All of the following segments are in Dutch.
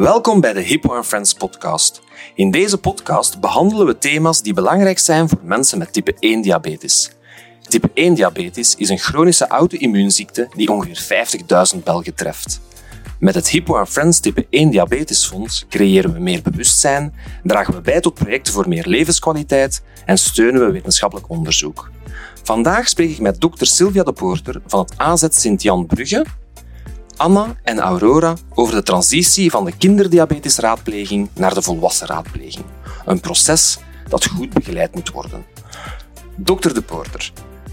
Welkom bij de Hippo Friends podcast. In deze podcast behandelen we thema's die belangrijk zijn voor mensen met type 1 diabetes. Type 1 diabetes is een chronische auto-immuunziekte die ongeveer 50.000 Belgen treft. Met het Hippo Friends Type 1 Diabetesfonds creëren we meer bewustzijn, dragen we bij tot projecten voor meer levenskwaliteit en steunen we wetenschappelijk onderzoek. Vandaag spreek ik met dokter Sylvia de Poorter van het AZ Sint-Jan Brugge, Anna en Aurora over de transitie van de kinderdiabetesraadpleging naar de volwassenraadpleging. Een proces dat goed begeleid moet worden. Dokter de Poorter,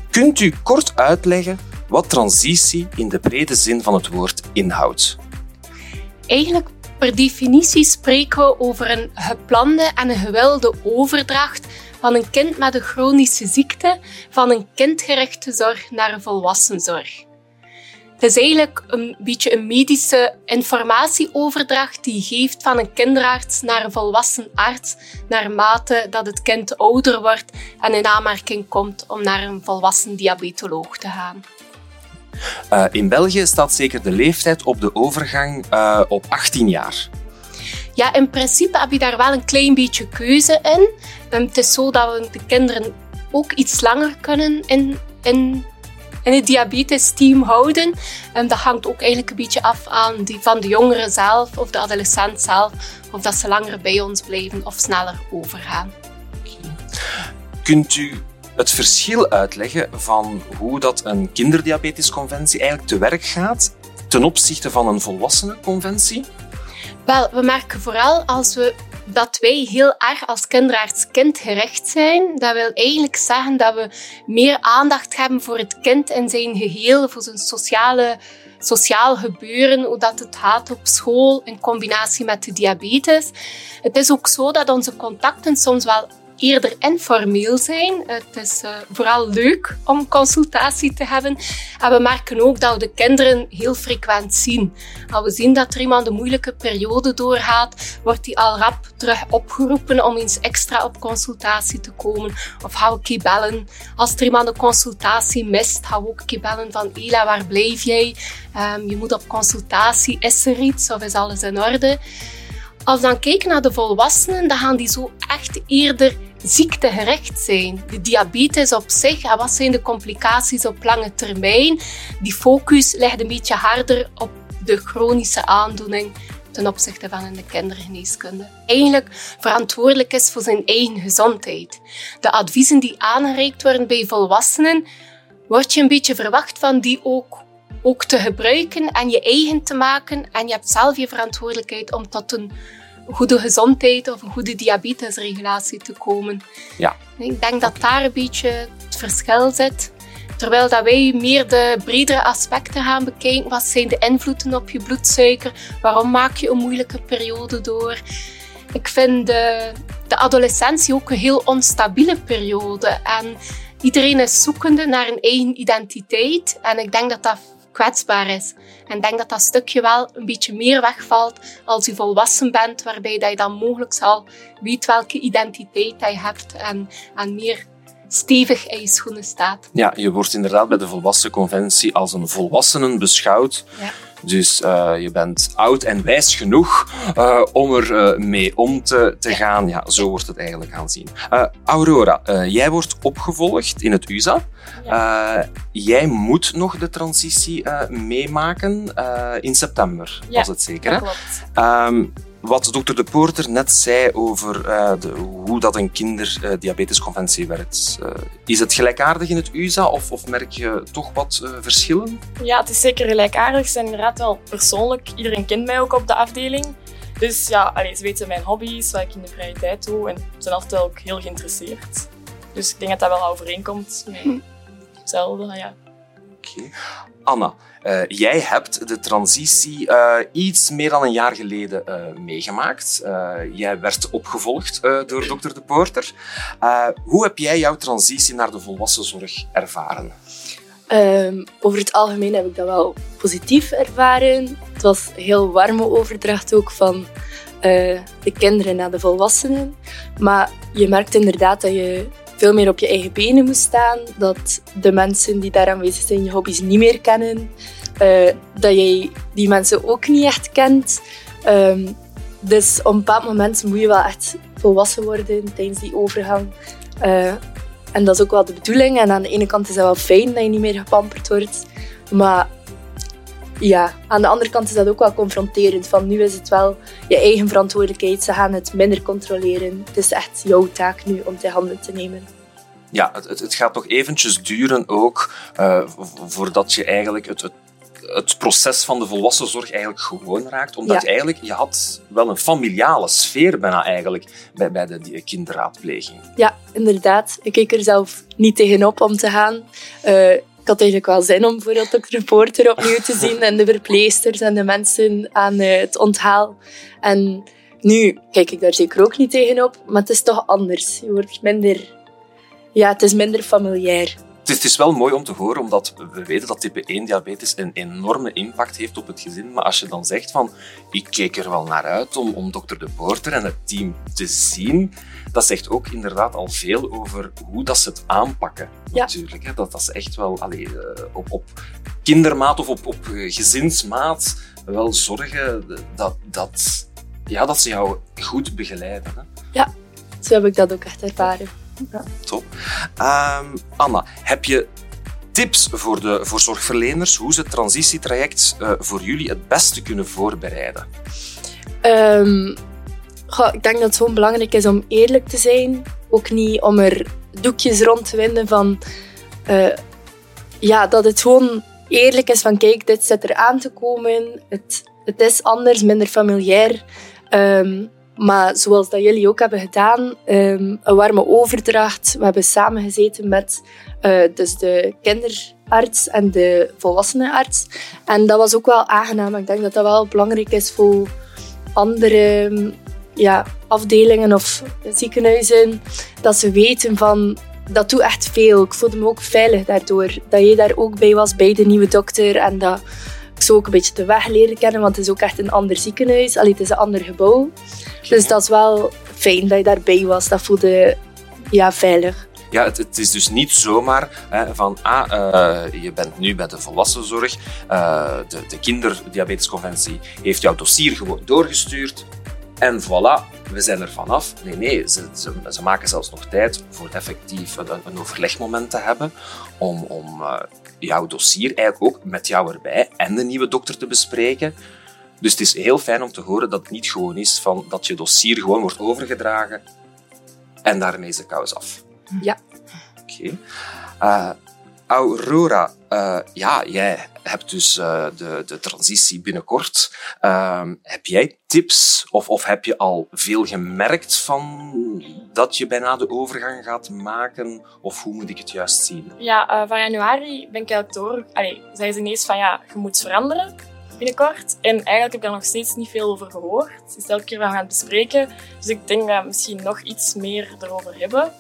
kunt u kort uitleggen wat transitie in de brede zin van het woord inhoudt? Eigenlijk per definitie spreken we over een geplande en een gewilde overdracht van een kind met een chronische ziekte van een kindgerichte zorg naar een volwassenzorg. Het is eigenlijk een beetje een medische informatieoverdracht die je geeft van een kinderarts naar een volwassen arts, naarmate dat het kind ouder wordt en in aanmerking komt om naar een volwassen diabetoloog te gaan. Uh, in België staat zeker de leeftijd op de overgang uh, op 18 jaar. Ja, in principe heb je daar wel een klein beetje keuze in. Um, het is zo dat we de kinderen ook iets langer kunnen in, in, in het diabetesteam houden. Um, dat hangt ook eigenlijk een beetje af aan die, van de jongeren zelf of de adolescent zelf. Of dat ze langer bij ons blijven of sneller overgaan. Kunt u het verschil uitleggen van hoe dat een kinderdiabetesconventie eigenlijk te werk gaat ten opzichte van een volwassenenconventie? Wel, we merken vooral als we dat wij heel erg als kinderarts kindgerecht zijn. Dat wil eigenlijk zeggen dat we meer aandacht hebben voor het kind in zijn geheel, voor zijn sociale, sociaal gebeuren, hoe dat het gaat op school in combinatie met de diabetes. Het is ook zo dat onze contacten soms wel eerder informeel zijn. Het is uh, vooral leuk om consultatie te hebben. En we merken ook dat we de kinderen heel frequent zien. Als we zien dat er iemand een moeilijke periode doorgaat, wordt die al rap terug opgeroepen om eens extra op consultatie te komen. Of gaan we een bellen. Als er iemand een consultatie mist, gaan we ook een bellen van Ela, waar blijf jij? Um, je moet op consultatie. Is er iets of is alles in orde? Als we dan kijken naar de volwassenen, dan gaan die zo echt eerder ziektegerecht zijn. De diabetes op zich en wat zijn de complicaties op lange termijn. Die focus ligt een beetje harder op de chronische aandoening ten opzichte van de kindergeneeskunde. Eigenlijk verantwoordelijk is voor zijn eigen gezondheid. De adviezen die aangereikt worden bij volwassenen, wordt je een beetje verwacht van die ook, ook te gebruiken en je eigen te maken. En je hebt zelf je verantwoordelijkheid om tot een goede gezondheid of een goede diabetesregulatie te komen. Ja. Ik denk dat daar een beetje het verschil zit. Terwijl dat wij meer de bredere aspecten gaan bekijken. Wat zijn de invloeden op je bloedsuiker? Waarom maak je een moeilijke periode door? Ik vind de, de adolescentie ook een heel onstabiele periode. En iedereen is zoekende naar een eigen identiteit. En ik denk dat dat kwetsbaar is. En ik denk dat dat stukje wel een beetje meer wegvalt als je volwassen bent, waarbij dat je dan mogelijk al weet welke identiteit je hebt en, en meer stevig in je schoenen staat. Ja, je wordt inderdaad bij de volwassen conventie als een volwassenen beschouwd. Ja. Dus uh, je bent oud en wijs genoeg uh, om er uh, mee om te, te gaan. Ja, zo wordt het eigenlijk aanzien. Aurora, jij wordt opgevolgd in het USA. Ja. jij moet nog de transitie meemaken in september, ja, was het zeker? Dat hè? klopt. Um, wat dokter De Poorter net zei over uh, de, hoe dat een kinderdiabetesconventie werkt. Uh, is het gelijkaardig in het USA of, of merk je toch wat uh, verschillen? Ja, het is zeker gelijkaardig. Ze zijn inderdaad wel persoonlijk. Iedereen kent mij ook op de afdeling. Dus ja, allee, ze weten mijn hobby's, wat ik in de vrije tijd doe. En ze zijn altijd ook heel geïnteresseerd. Dus ik denk dat dat wel overeenkomt met hetzelfde. Ja. Anna, uh, jij hebt de transitie uh, iets meer dan een jaar geleden uh, meegemaakt. jij werd opgevolgd door dokter De Poorter. hoe heb jij jouw transitie naar de volwassenzorg ervaren? Um, over het algemeen heb ik dat wel positief ervaren. Het was een heel warme overdracht ook van de kinderen naar de volwassenen. Maar je merkt inderdaad dat je veel meer op je eigen benen moest staan. Dat de mensen die daar aanwezig zijn je hobby's niet meer kennen. Uh, dat jij die mensen ook niet echt kent. Um, Dus op een bepaald moment moet je wel echt volwassen worden tijdens die overgang. Eh, en dat is ook wel de bedoeling. En aan de ene kant is het wel fijn dat je niet meer gepamperd wordt. Maar ja, aan de andere kant is dat ook wel confronterend. Van nu is het wel je eigen verantwoordelijkheid. Ze gaan het minder controleren. Het is echt jouw taak nu om het handen te nemen. Ja, het, het, gaat nog eventjes duren ook uh, voordat je eigenlijk het, het het proces van de volwassenzorg eigenlijk gewoon raakt. Omdat je eigenlijk, je had wel een familiale sfeer bijna eigenlijk bij, bij de die kinderraadpleging. Ja, inderdaad. Ik keek er zelf niet tegenop om te gaan. Uh, ik had eigenlijk wel zin om bijvoorbeeld ook de reporter opnieuw te zien en de verpleegsters en de mensen aan uh, het onthaal. En nu kijk ik daar zeker ook niet tegenop, maar het is toch anders. Je wordt minder... Ja, het is minder familiair. Het is, wel mooi om te horen, omdat we weten dat type 1 diabetes een enorme impact heeft op het gezin. Maar als je dan zegt van, ik keek er wel naar uit om, om dokter De Poorter en het team te zien, dat zegt ook inderdaad al veel over hoe dat ze het aanpakken. Ja. Natuurlijk, hè. Dat, dat is echt wel allee, eh, op, op kindermaat of op, op gezinsmaat wel zorgen dat, dat, ja, dat ze jou goed begeleiden. Hè. Ja, zo heb ik dat ook echt ervaren. Top. Um, Anna, heb je tips voor, de, voor zorgverleners hoe ze het transitietraject uh, voor jullie het beste kunnen voorbereiden? Um, goh, ik denk dat het gewoon belangrijk is om eerlijk te zijn. Ook niet om er doekjes rond te winden van... Uh, ja, dat het gewoon eerlijk is van kijk, dit zit er aan te komen. Het, het is anders, minder familiair. Um, maar zoals dat jullie ook hebben gedaan, ehm, een warme overdracht. We hebben samen gezeten met uh, dus de kinderarts en de volwassenenarts. En dat was ook wel aangenaam. Ik denk dat dat wel belangrijk is voor andere ja, afdelingen of ziekenhuizen. Dat ze weten van, dat doet echt veel. Ik voelde me ook veilig daardoor. Dat jij daar ook bij was, bij de nieuwe dokter. En dat ik zo ook een beetje de weg leren kennen, want het is ook echt een ander ziekenhuis. Allee, het is een ander gebouw. Dus dat is wel fijn dat je daarbij was. Dat voelde ja, veilig. Ja, het, het, is dus niet zomaar hè, van, ah, uh, je bent nu bij de volwassenzorg, uh, de, de kinderdiabetesconventie heeft jouw dossier gewoon doorgestuurd en voilà, we zijn er vanaf. Nee, nee, ze, ze, ze maken zelfs nog tijd voor effectief een, een overlegmoment te hebben om, om uh, jouw dossier eigenlijk ook met jou erbij en de nieuwe dokter te bespreken. Dus het is heel fijn om te horen dat het niet gewoon is van dat je dossier gewoon wordt overgedragen en daarmee is de kous af. Ja. Oké. Uh, Aurora, uh, ja, jij hebt dus uh, de, de transitie binnenkort. Uh, heb jij tips of, of heb je al veel gemerkt van dat je bijna de overgang gaat maken? Of hoe moet ik het juist zien? Ja, van januari ben ik eigenlijk door. Allee, zei ze ineens van ja, je moet veranderen binnenkort. En eigenlijk heb ik daar nog steeds niet veel over gehoord. Het is elke keer we gaan het bespreken. Dus ik denk dat we misschien nog iets meer erover hebben.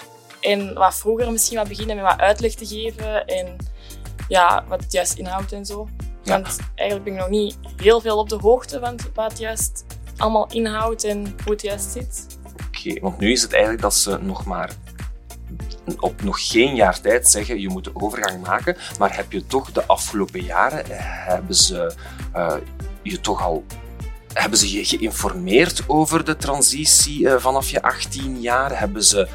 En wat vroeger misschien wat beginnen met wat uitleg te geven en ja, wat het juist inhoudt en zo. Want eigenlijk ben ik nog niet heel veel op de hoogte van wat het juist allemaal inhoudt en hoe het juist zit. Oké, want nu is het eigenlijk dat ze nog maar op nog geen jaar tijd zeggen je moet de overgang maken, maar heb je toch de afgelopen jaren hebben ze uh, je toch al hebben ze je geïnformeerd over de transitie uh, vanaf je 18 jaar? Hebben ze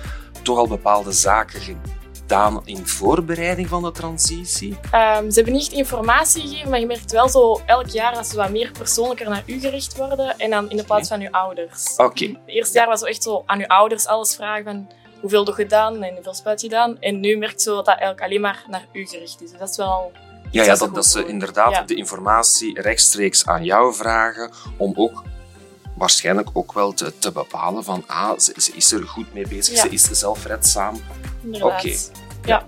toch al bepaalde zaken gedaan in voorbereiding van de transitie? Um, ze hebben niet informatie gegeven, maar je merkt wel zo elk jaar dat ze wat meer persoonlijker naar u gericht worden en dan in de plaats van uw ouders. Oké. Het eerste jaar was zo echt zo aan uw ouders alles vragen van hoeveel je gedaan en hoeveel spuit je gedaan. En nu merkt ze dat dat eigenlijk alleen maar naar u gericht is. Dus dat is wel... Ja, ja dat, dat ze inderdaad de informatie rechtstreeks aan jou vragen om ook waarschijnlijk ook wel te, te bepalen van ah, ze, ze, is er goed mee bezig, ze is zelfredzaam. Oké. Ja.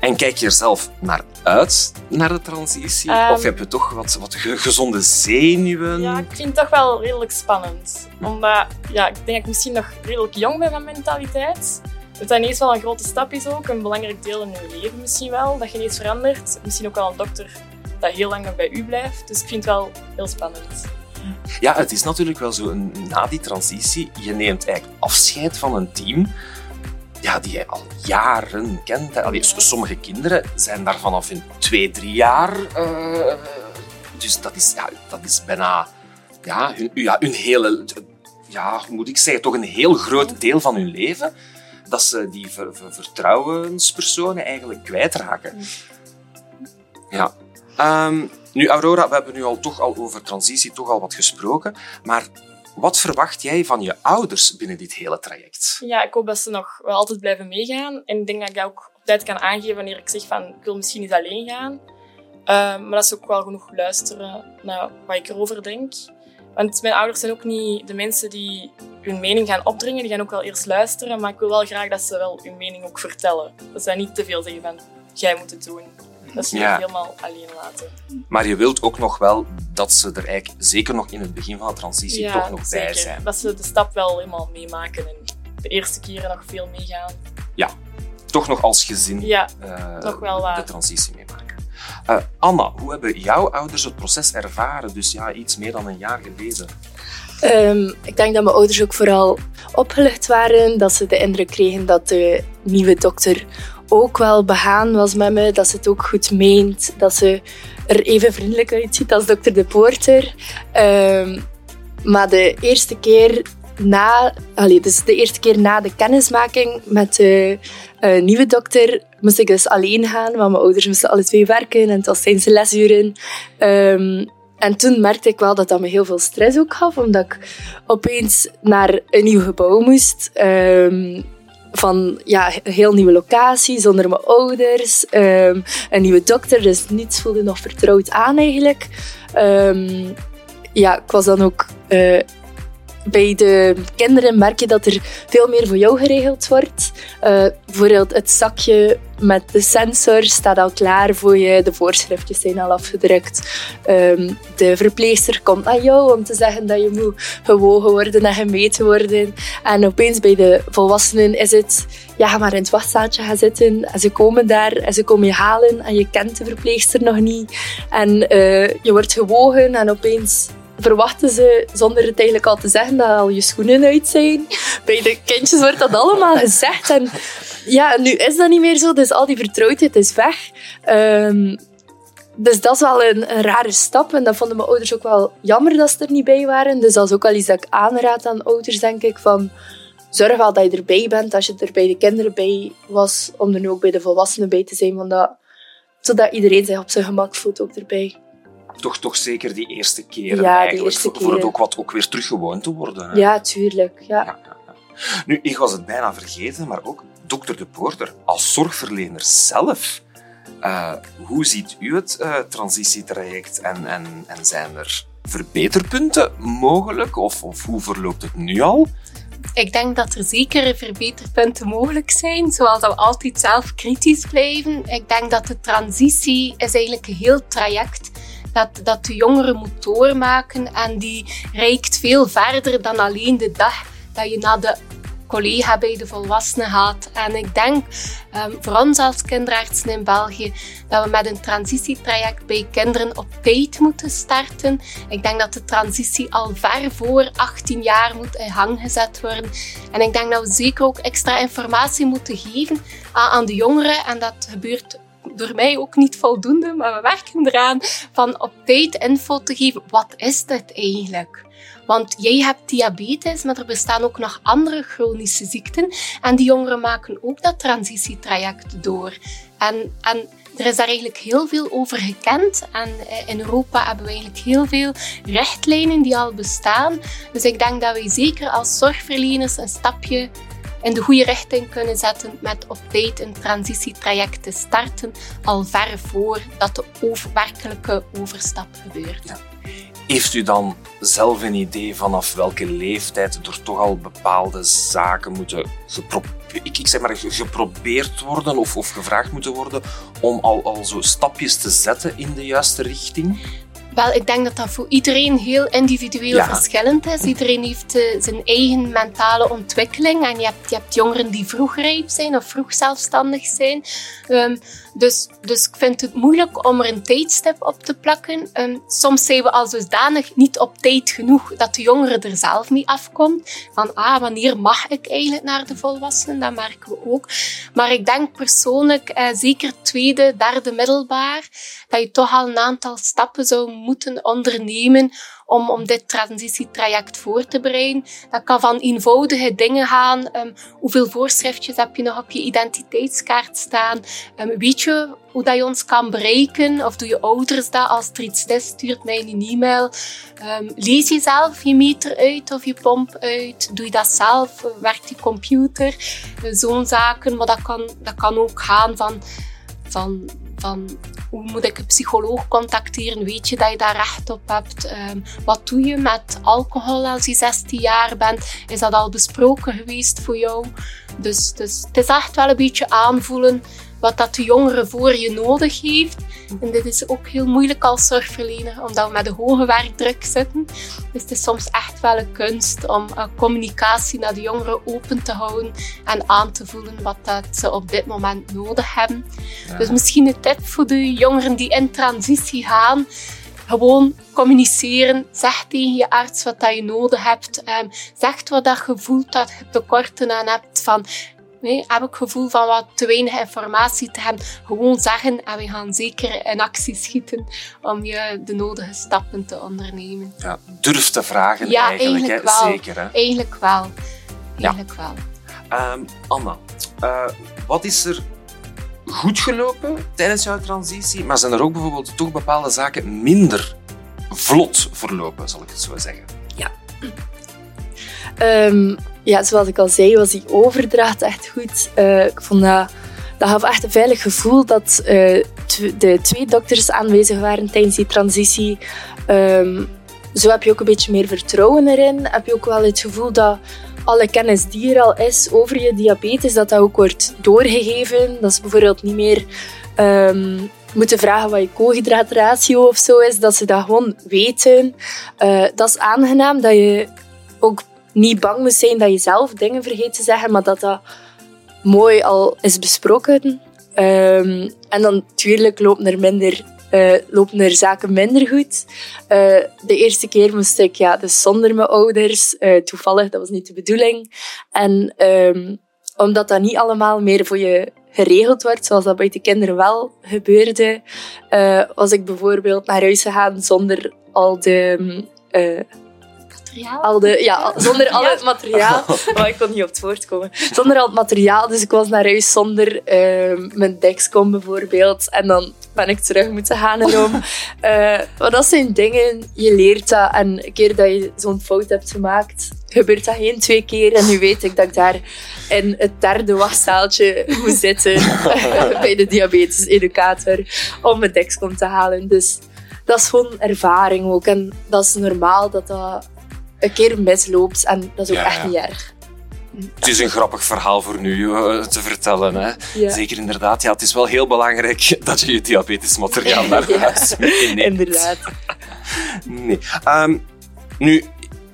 En kijk je er zelf naar uit, naar de transitie? of ehm, heb je toch wat, wat gezonde zenuwen? Ja, ik vind het toch wel redelijk spannend. Omdat ja, ik denk dat ik misschien nog redelijk jong ben van mentaliteit. Dat dat ineens wel een grote stap is ook. Een belangrijk deel in je leven misschien wel. Dat je ineens verandert. Misschien ook wel een dokter dat heel lang bij u blijft. Dus ik vind het wel heel spannend. Ja, het is natuurlijk wel zo, na die transitie, je neemt eigenlijk afscheid van een team ja, die je al jaren kent. Sommige kinderen zijn daar vanaf in twee, drie jaar. Uh, dus dat is, ja, dat is bijna ja, hun, ja, hun hele ja, moet ik zeggen, toch een heel groot deel van hun leven, dat ze die ver- ver- vertrouwenspersonen eigenlijk kwijtraken. Ja. Ehm, nu, Aurora, we hebben nu al toch al over transitie toch al wat gesproken, maar wat verwacht jij van je ouders binnen dit hele traject? Ja, ik hoop dat ze nog wel altijd blijven meegaan. En ik denk dat ik ook op tijd kan aangeven wanneer ik zeg van ik wil misschien niet alleen gaan. Ehm, maar dat ze ook wel genoeg luisteren naar wat ik erover denk. Want mijn ouders zijn ook niet de mensen die hun mening gaan opdringen. Die gaan ook wel eerst luisteren. Maar ik wil wel graag dat ze wel hun mening ook vertellen. Dat ze dat niet te veel zeggen van jij moet het doen. Dat ze Ja. helemaal alleen laten. Maar je wilt ook nog wel dat ze er eigenlijk, zeker nog in het begin van de transitie, toch nog bij zijn. Dat ze de stap wel helemaal meemaken. En de eerste keren nog veel meegaan. Toch nog als gezin Ja, eh, Toch wel de transitie meemaken. Eh, Anna, hoe hebben jouw ouders het proces ervaren? Dus ja, iets meer dan een jaar geleden. Ehm, ik denk dat mijn ouders ook vooral opgelucht waren. Dat ze de indruk kregen dat de nieuwe dokter ook wel begaan was met me. Dat ze het ook goed meent. Dat ze er even vriendelijk uitziet als dokter De Poorter. Ehm, maar de eerste keer na, allee, dus de eerste keer na de kennismaking met de eh, nieuwe dokter moest ik dus alleen gaan, want mijn ouders moesten alle twee werken en het was de lesuren. Ehm, en toen merkte ik wel dat dat me heel veel stress ook gaf, omdat ik opeens naar een nieuw gebouw moest. ehm, van ja, een heel nieuwe locatie, zonder mijn ouders. ehm, een nieuwe dokter, dus niets voelde nog vertrouwd aan eigenlijk. Ja, ik was dan ook... eh, bij de kinderen merk je dat er veel meer voor jou geregeld wordt. Eh, bijvoorbeeld het zakje met de sensor staat al klaar voor je. De voorschriftjes zijn al afgedrukt. Ehm, de verpleegster komt naar jou om te zeggen dat je moet gewogen worden en gemeten worden. En opeens bij de volwassenen is het... Ja, ga maar in het wachtzaaltje gaan zitten. En ze komen daar en ze komen je halen. En je kent de verpleegster nog niet. En eh, je wordt gewogen en opeens verwachten ze, zonder het eigenlijk al te zeggen, dat al je schoenen uit zijn. Bij de kindjes wordt dat allemaal gezegd. En ja, nu is dat niet meer zo, dus al die vertrouwdheid is weg. Ehm, dus dat is wel een, rare stap. En dat vonden mijn ouders ook wel jammer dat ze er niet bij waren. Dus dat is ook wel iets dat ik aanraad aan ouders, denk ik. Van, zorg wel dat je erbij bent als je er bij de kinderen bij was. Om er nu ook bij de volwassenen bij te zijn. Want dat, zodat iedereen zich op zijn gemak voelt ook erbij. Toch, toch zeker die eerste keren Ja, die eigenlijk, eerste voor, voor het ook wat ook weer teruggewoon te worden. hè. Ja, tuurlijk. Ja. Ja, ja, ja. Nu, ik was het bijna vergeten, maar ook dokter De Poorter, als zorgverlener zelf. eh, hoe ziet u het eh, transitietraject en, en, en zijn er verbeterpunten mogelijk? Of, of hoe verloopt het nu al? Ik denk dat er zeker verbeterpunten mogelijk zijn, zoals dat we altijd zelf kritisch blijven. Ik denk dat de transitie is eigenlijk een heel traject dat, dat de jongeren moet doormaken en die reikt veel verder dan alleen de dag dat je naar de collega bij de volwassenen gaat. En ik denk um, voor ons als kinderartsen in België dat we met een transitietraject bij kinderen op tijd moeten starten. Ik denk dat de transitie al ver voor 18 jaar moet in gang gezet worden. En ik denk dat we zeker ook extra informatie moeten geven aan, aan de jongeren. En dat gebeurt door mij ook niet voldoende, maar we werken eraan van op tijd info te geven. Wat is dit eigenlijk? Want jij hebt diabetes, maar er bestaan ook nog andere chronische ziekten. En die jongeren maken ook dat transitietraject door. En, en er is daar eigenlijk heel veel over gekend. En in Europa hebben we eigenlijk heel veel richtlijnen die al bestaan. Dus ik denk dat wij zeker als zorgverleners een stapje in de goede richting kunnen zetten met op tijd een transitietraject te starten, al ver voor dat de over, werkelijke overstap gebeurt. Heeft u dan zelf een idee vanaf welke leeftijd er toch al bepaalde zaken moeten ik, ik zeg maar, geprobeerd worden of, of gevraagd moeten worden om al, al zo stapjes te zetten in de juiste richting? Wel, ik denk dat dat voor iedereen heel individueel ja. verschillend is. Iedereen heeft uh, zijn eigen mentale ontwikkeling. En je hebt, je hebt jongeren die vroeg rijp zijn of vroeg zelfstandig zijn. Um, dus, dus ik vind het moeilijk om er een tijdstip op te plakken. Um, soms zijn we al zodanig niet op tijd genoeg dat de jongere er zelf mee afkomt. Van, ah, wanneer mag ik eigenlijk naar de volwassenen? Dat merken we ook. Maar ik denk persoonlijk, uh, zeker tweede, derde middelbaar, dat je toch al een aantal stappen zou moeten ondernemen om, om dit transitietraject voor te bereiden. Dat kan van eenvoudige dingen gaan. Um, hoeveel voorschriftjes heb je nog op je identiteitskaart staan? Um, weet je hoe dat je ons kan bereiken? Of doe je ouders dat als er iets is, stuurt mij een e-mail. Um, lees je zelf je meter uit of je pomp uit? Doe je dat zelf? Werkt je computer? Zo'n zaken. Maar dat kan, dat kan ook gaan van, van hoe moet ik een psycholoog contacteren? Weet je dat je daar recht op hebt? Um, wat doe je met alcohol als je 16 jaar bent? Is dat al besproken geweest voor jou? Dus, dus het is echt wel een beetje aanvoelen wat dat de jongere voor je nodig heeft. En dit is ook heel moeilijk als zorgverlener, omdat we met een hoge werkdruk zitten. Dus het is soms echt wel een kunst om een communicatie naar de jongeren open te houden en aan te voelen wat dat ze op dit moment nodig hebben. Dus misschien een tip voor de jongeren die in transitie gaan. Gewoon communiceren. Zeg tegen je arts wat dat je nodig hebt. Um, zeg wat dat je voelt dat je tekorten aan hebt. Van, Nee, heb ik het gevoel van wat te weinig informatie te hebben. Gewoon zeggen en we gaan zeker in actie schieten om je de nodige stappen te ondernemen. Ja, durf te vragen ja, eigenlijk, eigenlijk wel. zeker. Hè? Eigenlijk wel. Eigenlijk ja. wel. Um, Anna, uh, wat is er goed gelopen tijdens jouw transitie, maar zijn er ook bijvoorbeeld toch bepaalde zaken minder vlot verlopen, zal ik het zo zeggen? Ja. Um, ja, zoals ik al zei, was die overdracht echt goed. Uh, ik vond dat, dat gaf echt een veilig gevoel dat uh, de twee dokters aanwezig waren tijdens die transitie. Um, zo heb je ook een beetje meer vertrouwen erin. Heb je ook wel het gevoel dat alle kennis die er al is over je diabetes, dat dat ook wordt doorgegeven. Dat is bijvoorbeeld niet meer um, moeten vragen wat je koolhydraatratio of zo is, dat ze dat gewoon weten. Uh, dat is aangenaam, dat je ook niet bang moet zijn dat je zelf dingen vergeet te zeggen, maar dat dat mooi al is besproken. Um, en dan natuurlijk lopen er minder uh, lopen er zaken minder goed. Uh, de eerste keer moest ik ja, dus zonder mijn ouders. Uh, toevallig, dat was niet de bedoeling. En um, omdat dat niet allemaal meer voor je geregeld wordt, zoals dat bij de kinderen wel gebeurde, was ik bijvoorbeeld naar huis gegaan zonder al de materiaal? Al de, ja, zonder al het materiaal. Maar ik kon niet op het woord komen. Zonder al het materiaal. Dus ik was naar huis zonder uh, mijn Dexcom bijvoorbeeld. En dan ben ik terug moeten gaan erom. Uh, maar dat zijn dingen, je leert dat. En een keer dat je zo'n fout hebt gemaakt, gebeurt dat geen twee keer. En nu weet ik dat ik daar in het derde waszaaltje moet zitten bij de diabetes-educator om mijn Dexcom te halen. Dus dat is gewoon ervaring ook. En dat is normaal dat dat een keer misloopt. En dat is ook echt niet erg. Het is een grappig verhaal voor nu uh, te vertellen. Hè? Ja. Zeker inderdaad. Ja, het is wel heel belangrijk dat je je diabetesmateriaal naar huis meeneemt. inderdaad. nee. Um, nu,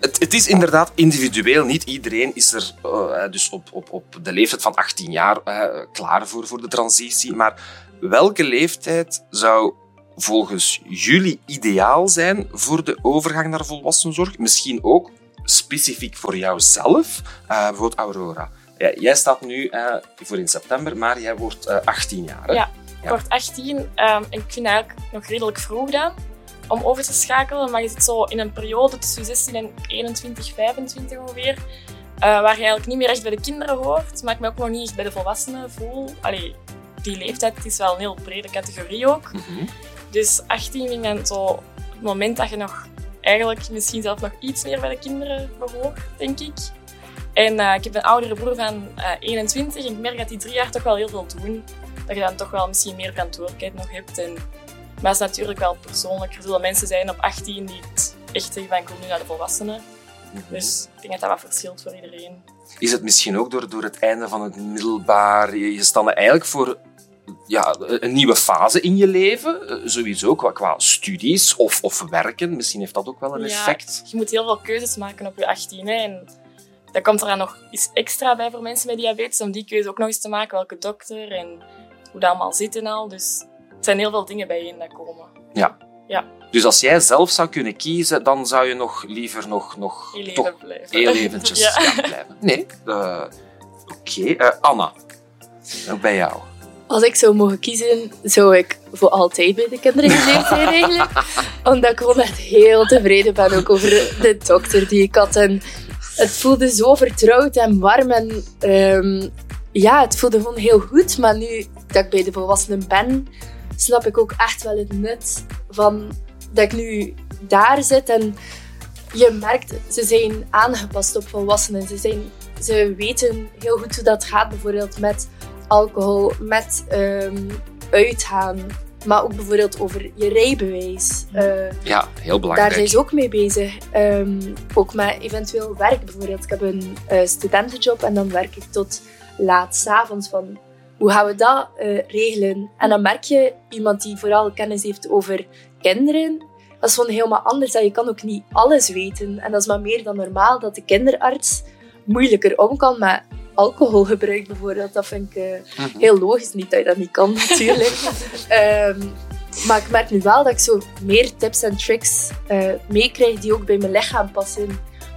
het, het, is inderdaad individueel. Niet iedereen is er uh, dus op, op, op de leeftijd van 18 jaar uh, klaar voor, voor de transitie. Maar welke leeftijd zou volgens jullie ideaal zijn voor de overgang naar volwassenzorg? Misschien ook specifiek voor jouzelf, uh, bijvoorbeeld Aurora. Ja, jij staat nu uh, voor in september, maar jij wordt uh, 18 jaar. Hè? Ja, ik word 18 um, en ik vind het eigenlijk nog redelijk vroeg dan om over te schakelen. Maar je zit zo in een periode tussen 16 en 21, 25 ongeveer. Waar je eigenlijk niet meer echt bij de kinderen hoort, maar ik me ook nog niet echt bij de volwassenen voel. Allee, die leeftijd is wel een heel brede categorie ook. Mm -hmm. Dus 18 vind ik dan zo het moment dat je nog eigenlijk misschien zelf nog iets meer bij de kinderen behoort, denk ik. En uh, ik heb een oudere broer van uh, 21 en ik merk dat die drie jaar toch wel heel veel doen. Dat je dan toch wel misschien meer verantwoordelijkheid nog hebt. En, maar het is natuurlijk wel persoonlijk. Er zullen mensen zijn op 18 die het echt zeggen van ik wil nu naar de volwassenen. Mm -hmm. Dus ik denk dat dat wat verschilt voor iedereen. Is het misschien ook door, door het einde van het middelbaar? Je, je eigenlijk voor ja, een nieuwe fase in je leven. Eh, sowieso qua, qua studies of, of werken. Misschien heeft dat ook wel een effect. Je moet heel veel keuzes maken op je 18. En dat komt er dan nog iets extra bij voor mensen met diabetes. Om die keuze ook nog eens te maken. Welke dokter en hoe dat allemaal zit en al. Dus het zijn heel veel dingen bijeen dat komen. Ja. ja. Dus als jij zelf zou kunnen kiezen, dan zou je nog liever nog, nog heel even blijven. Heel eventjes ja. blijven. Nee, uh, oké. Okay. Uh, Anna, ook bij jou. Als ik zou mogen kiezen, zou ik voor altijd bij de kinderen geleefd zijn eigenlijk. Omdat ik gewoon echt heel tevreden ben ook over de dokter die ik had. En het voelde zo vertrouwd en warm. En ehm, ja, het voelde gewoon heel goed. Maar nu dat ik bij de volwassenen ben, snap ik ook echt wel het nut van dat ik nu daar zit. En je merkt, ze zijn aangepast op volwassenen. Ze, zijn, ze weten heel goed hoe dat gaat, bijvoorbeeld met alcohol, met um, uitgaan. Maar ook bijvoorbeeld over je rijbewijs. Uh, ja, heel belangrijk. Daar zijn ze ook mee bezig. Um, ook met eventueel werk bijvoorbeeld. Ik heb een uh, studentenjob en dan werk ik tot laat s'avonds van hoe gaan we dat uh, regelen? En dan merk je iemand die vooral kennis heeft over kinderen. Dat is gewoon helemaal anders. En je kan ook niet alles weten. En dat is maar meer dan normaal dat de kinderarts moeilijker om kan met alcoholgebruik bijvoorbeeld. Dat vind ik uh, heel logisch. Niet dat je dat niet kan natuurlijk. um, maar ik merk nu wel dat ik zo meer tips en tricks uh, meekrijg die ook bij mijn lichaam passen.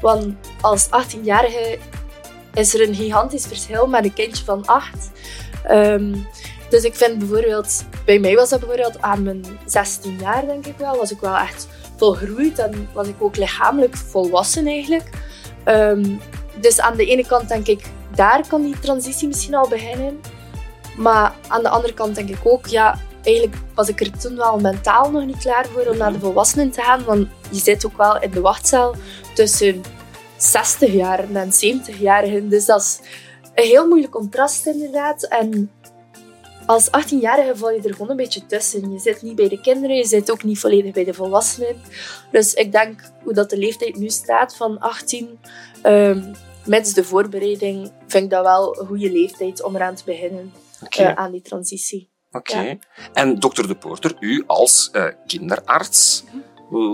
Want als 18-jarige is er een gigantisch verschil met een kindje van 8. Um, dus ik vind bijvoorbeeld, bij mij was dat bijvoorbeeld aan mijn 16 jaar, denk ik wel, was ik wel echt volgroeid en was ik ook lichamelijk volwassen eigenlijk. Um, dus aan de ene kant denk ik, daar kan die transitie misschien al beginnen. Maar aan de andere kant denk ik ook, ja, eigenlijk was ik er toen wel mentaal nog niet klaar voor om naar de volwassenen te gaan. Want je zit ook wel in de wachtzaal tussen 60 jaar en 70 jarigen. Dus dat is een heel moeilijk contrast inderdaad. En als 18-jarige val je er gewoon een beetje tussen. Je zit niet bij de kinderen, je zit ook niet volledig bij de volwassenen. Dus ik denk hoe dat de leeftijd nu staat van 18, um, met de voorbereiding, vind ik dat wel een goede leeftijd om eraan te beginnen okay. uh, aan die transitie. Oké. Okay. Ja. En dokter De Porter, u als uh, kinderarts,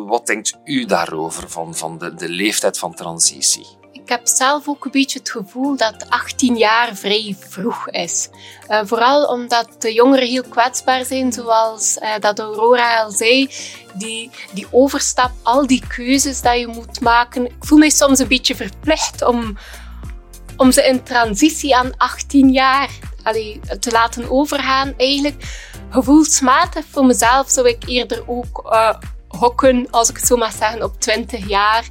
wat denkt u daarover, van, van de, de leeftijd van transitie? Ik heb zelf ook een beetje het gevoel dat 18 jaar vrij vroeg is. Uh, vooral omdat de jongeren heel kwetsbaar zijn, zoals uh, dat Aurora al zei. Die, die overstap, al die keuzes die je moet maken. Ik voel mij soms een beetje verplicht om, om ze in transitie aan 18 jaar allee, te laten overgaan. Eigenlijk gevoelsmatig voor mezelf zou ik eerder ook uh, hokken, als ik het zo mag zeggen, op 20 jaar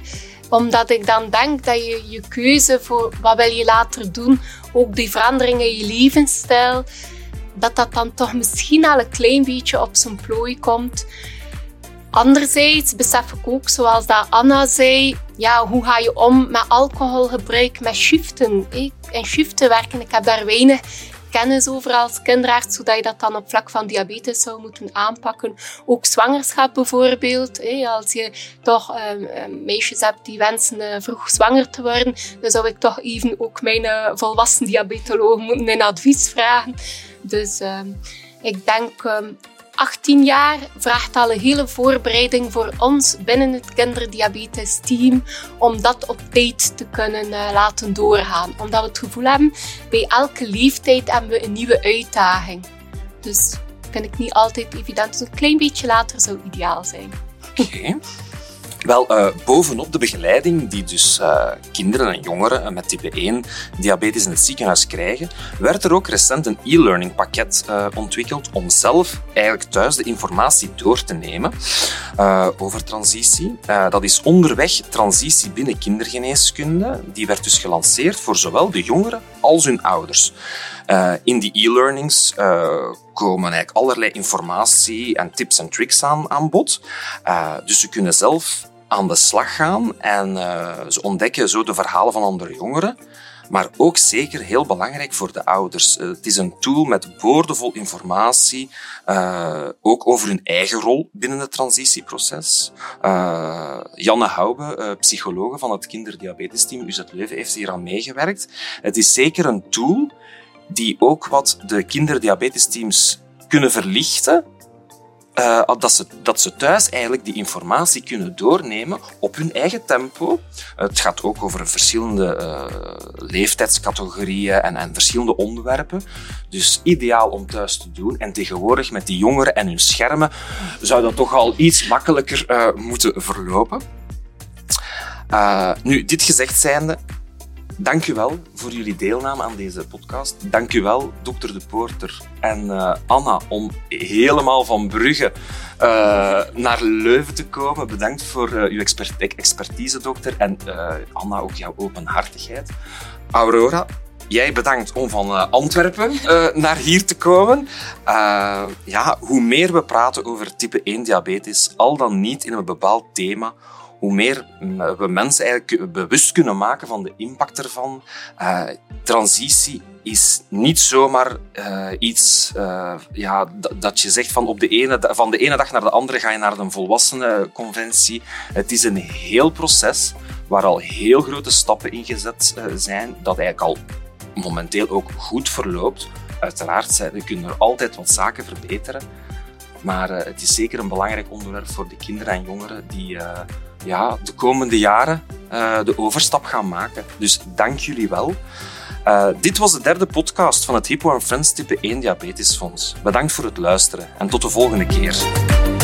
omdat ik dan denk dat je je keuze voor wat wil je later doen, ook die veranderingen in je levensstijl, dat dat dan toch misschien al een klein beetje op zijn plooi komt. Anderzijds besef ik ook, zoals dat Anna zei, ja, hoe ga je om met alcoholgebruik, met shiften? In shiften werken, ik heb daar weinig kennis over als kinderarts, zodat je dat dan op vlak van diabetes zou moeten aanpakken. Ook zwangerschap bijvoorbeeld. Als je toch um, meisjes hebt die wensen uh, vroeg zwanger te worden, dan zou ik toch even ook mijn uh, volwassen diabetoloog moeten een advies vragen. Dus um, ik denk 18 jaar vraagt al een hele voorbereiding voor ons binnen het kinderdiabetes team om dat op tijd te kunnen uh, laten doorgaan. Omdat we het gevoel hebben, bij elke leeftijd hebben we een nieuwe uitdaging. Dus vind ik niet altijd evident. Dus een klein beetje later zou ideaal zijn. Oké. Wel, uh, bovenop de begeleiding die dus uh, kinderen en jongeren uh, met type 1 diabetes in het ziekenhuis krijgen, werd er ook recent een e-learning pakket ontwikkeld om zelf eigenlijk thuis de informatie door te nemen over transitie. dat is onderweg transitie binnen kindergeneeskunde. Die werd dus gelanceerd voor zowel de jongeren als hun ouders. In die e-learnings komen eigenlijk allerlei informatie en tips en tricks aan, aan bod. dus ze kunnen zelf aan de slag gaan en ze ontdekken zo de verhalen van andere jongeren. Maar ook zeker heel belangrijk voor de ouders. Het is een tool met boordevol informatie, ook over hun eigen rol binnen het transitieproces. Janne Hoube, psychologe van het kinderdiabetesteam UZ Leuven, heeft hier aan meegewerkt. Het is zeker een tool die ook wat de kinderdiabetesteams kunnen verlichten uh, dat, ze, dat ze thuis eigenlijk die informatie kunnen doornemen op hun eigen tempo. Het gaat ook over verschillende uh, leeftijdscategorieën en, en verschillende onderwerpen. Dus ideaal om thuis te doen. En tegenwoordig met die jongeren en hun schermen zou dat toch al iets makkelijker uh, moeten verlopen. nu, dit gezegd zijnde, Dank u wel voor jullie deelname aan deze podcast. Dank u wel, dokter De Poorter en uh, Anna, om helemaal van Brugge uh, naar Leuven te komen. Bedankt voor uh, uw expert expertise, dokter. En Anna, ook jouw openhartigheid. Aurora, Jij bedankt om van Antwerpen naar hier te komen. Ja, hoe meer we praten over type 1 diabetes, al dan niet in een bepaald thema, hoe meer we mensen eigenlijk bewust kunnen maken van de impact ervan. transitie is niet zomaar iets ja, dat je zegt van, op de ene, van de ene dag naar de andere ga je naar een volwassenenconventie. Het is een heel proces waar al heel grote stappen in gezet zijn, dat eigenlijk al momenteel ook goed verloopt. Uiteraard zijn, kunnen er altijd wat zaken verbeteren. Maar uh, het is zeker een belangrijk onderwerp voor de kinderen en jongeren die uh, ja, de komende jaren uh, de overstap gaan maken. Dus dank jullie wel. dit was de derde podcast van het Hippo Friends Type 1 Diabetesfonds. Bedankt voor het luisteren en tot de volgende keer.